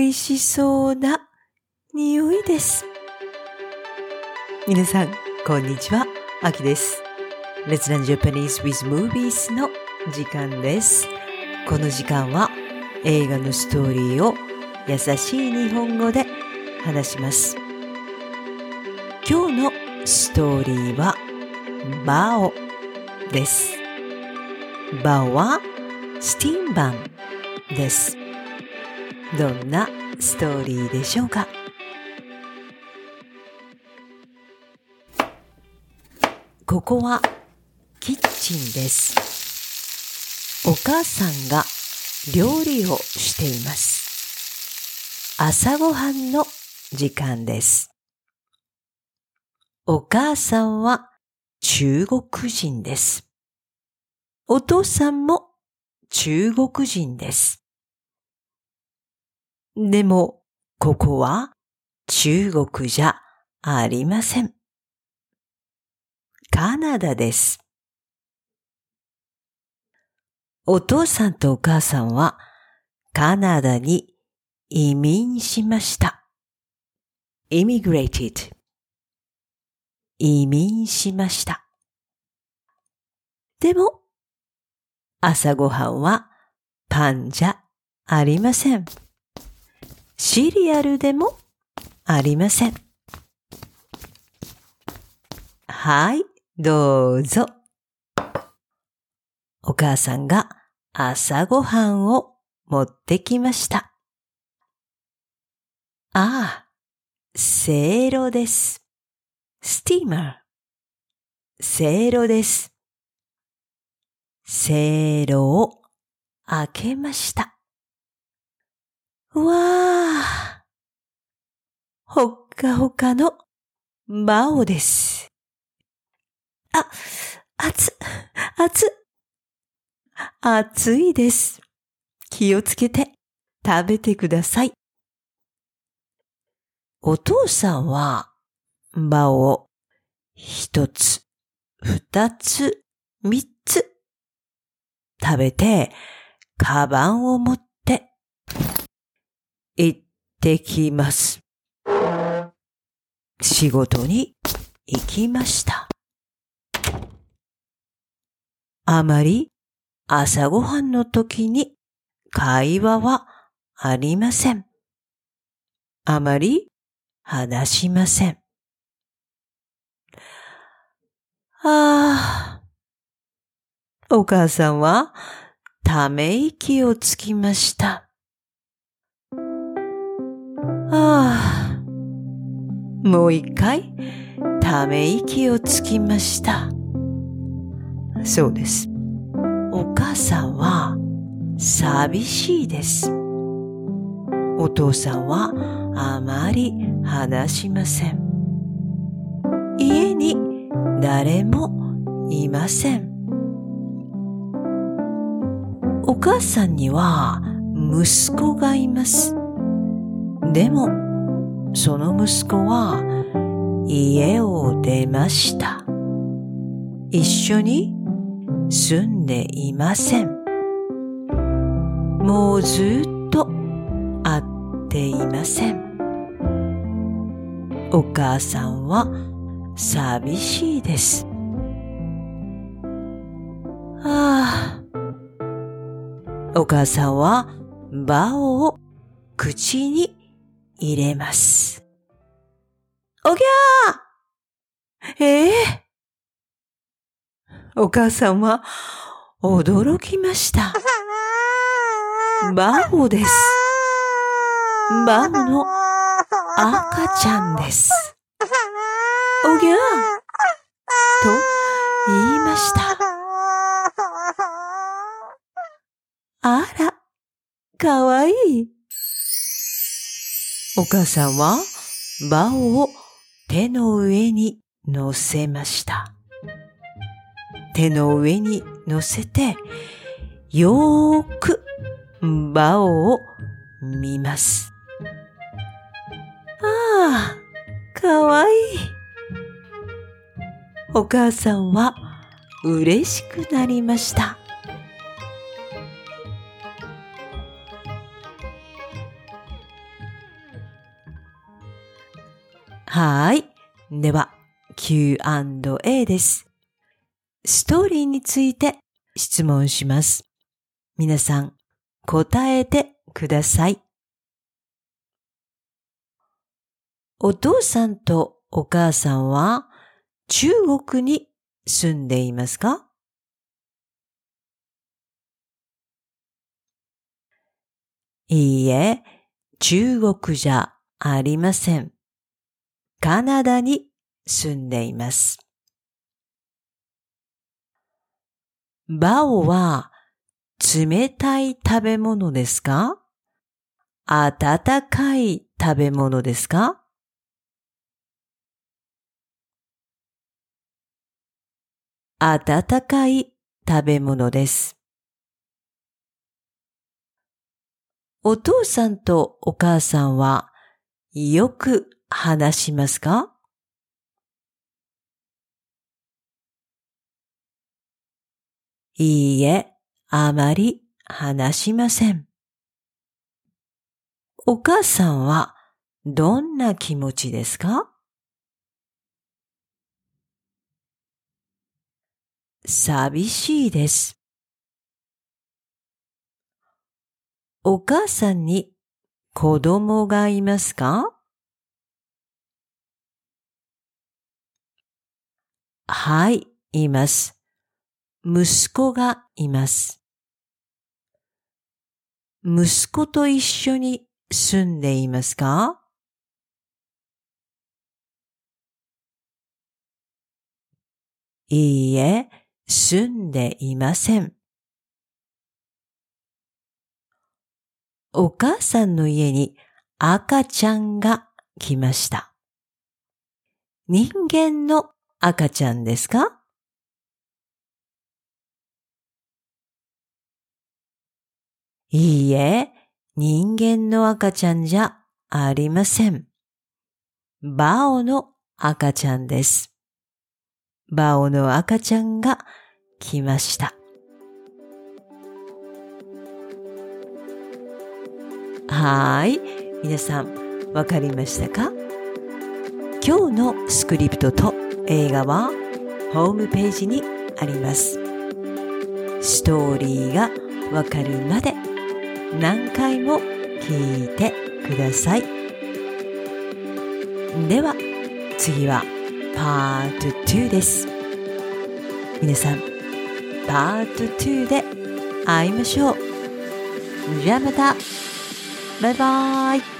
美味しそうな匂いです。皆さん、こんにちは。あきです。Let's Learn Japanese with Movies の時間です。この時間は映画のストーリーを優しい日本語で話します。今日のストーリーはバオです。バオはスティンバンです。どんなストーリーでしょうか？ここはキッチンです。お母さんが料理をしています。朝ごはんの時間です。お母さんは中国人です。お父さんも中国人です。でも、ここは中国じゃありません。カナダです。お父さんとお母さんはカナダに移民しました。immigrated 移民しました。でも、朝ごはんはパンじゃありません。シリアルでもありません。はい、どうぞ。お母さんが朝ごはんを持ってきました。ああ、せいろです。スティーマー。せいろです。せいろを開けました。わあ、かほかのバオです。あ、熱、熱、熱いです。気をつけて食べてください。お父さんは、バを一つ、二つ、三つ食べて、カバンを持って行ってきます。仕事に行きました。あまり朝ごはんの時に会話はありません。あまり話しません。ああ。お母さんはため息をつきました。ああ。もう一回ため息をつきました。そうです。お母さんは寂しいです。お父さんはあまり話しません。家に誰もいません。お母さんには息子がいます。でも、その息子は家を出ました。一緒に住んでいません。もうずっと会っていません。お母さんは寂しいです。ああ。お母さんはバオを口に入れます。おぎゃーええー？お母さんは驚きました。バオです。バオの赤ちゃんです。おぎゃーと言いました。あら、かわいい。お母さんはバオを手の上に乗せました。手の上に乗せて、よーくバオを見ます。ああ、かわいい。お母さんは嬉しくなりました。はい。では、Q&A です。ストーリーについて質問します。皆さん、答えてください。お父さんとお母さんは中国に住んでいますか？いいえ、中国じゃありません。カナダに住んでいます。バオは冷たい食べ物ですか？温かい食べ物ですか？温かい食べ物です。お父さんとお母さんはよく話しますか？いいえ、あまり話しません。お母さんはどんな気持ちですか？寂しいです。お母さんに子供がいますか？はい、います。息子がいます。息子と一緒に住んでいますか？いいえ、住んでいません。お母さんの家に赤ちゃんが来ました。人間の赤ちゃんですか？いいえ、人間の赤ちゃんじゃありません。バオの赤ちゃんです。バオの赤ちゃんが来ました。はい。皆さん、わかりましたか？今日のスクリプトと映画はホームページにあります。ストーリーがわかるまで何回も聞いてください。では次はパート2です。皆さん、パート2で会いましょう。じゃあまた。バイバーイ。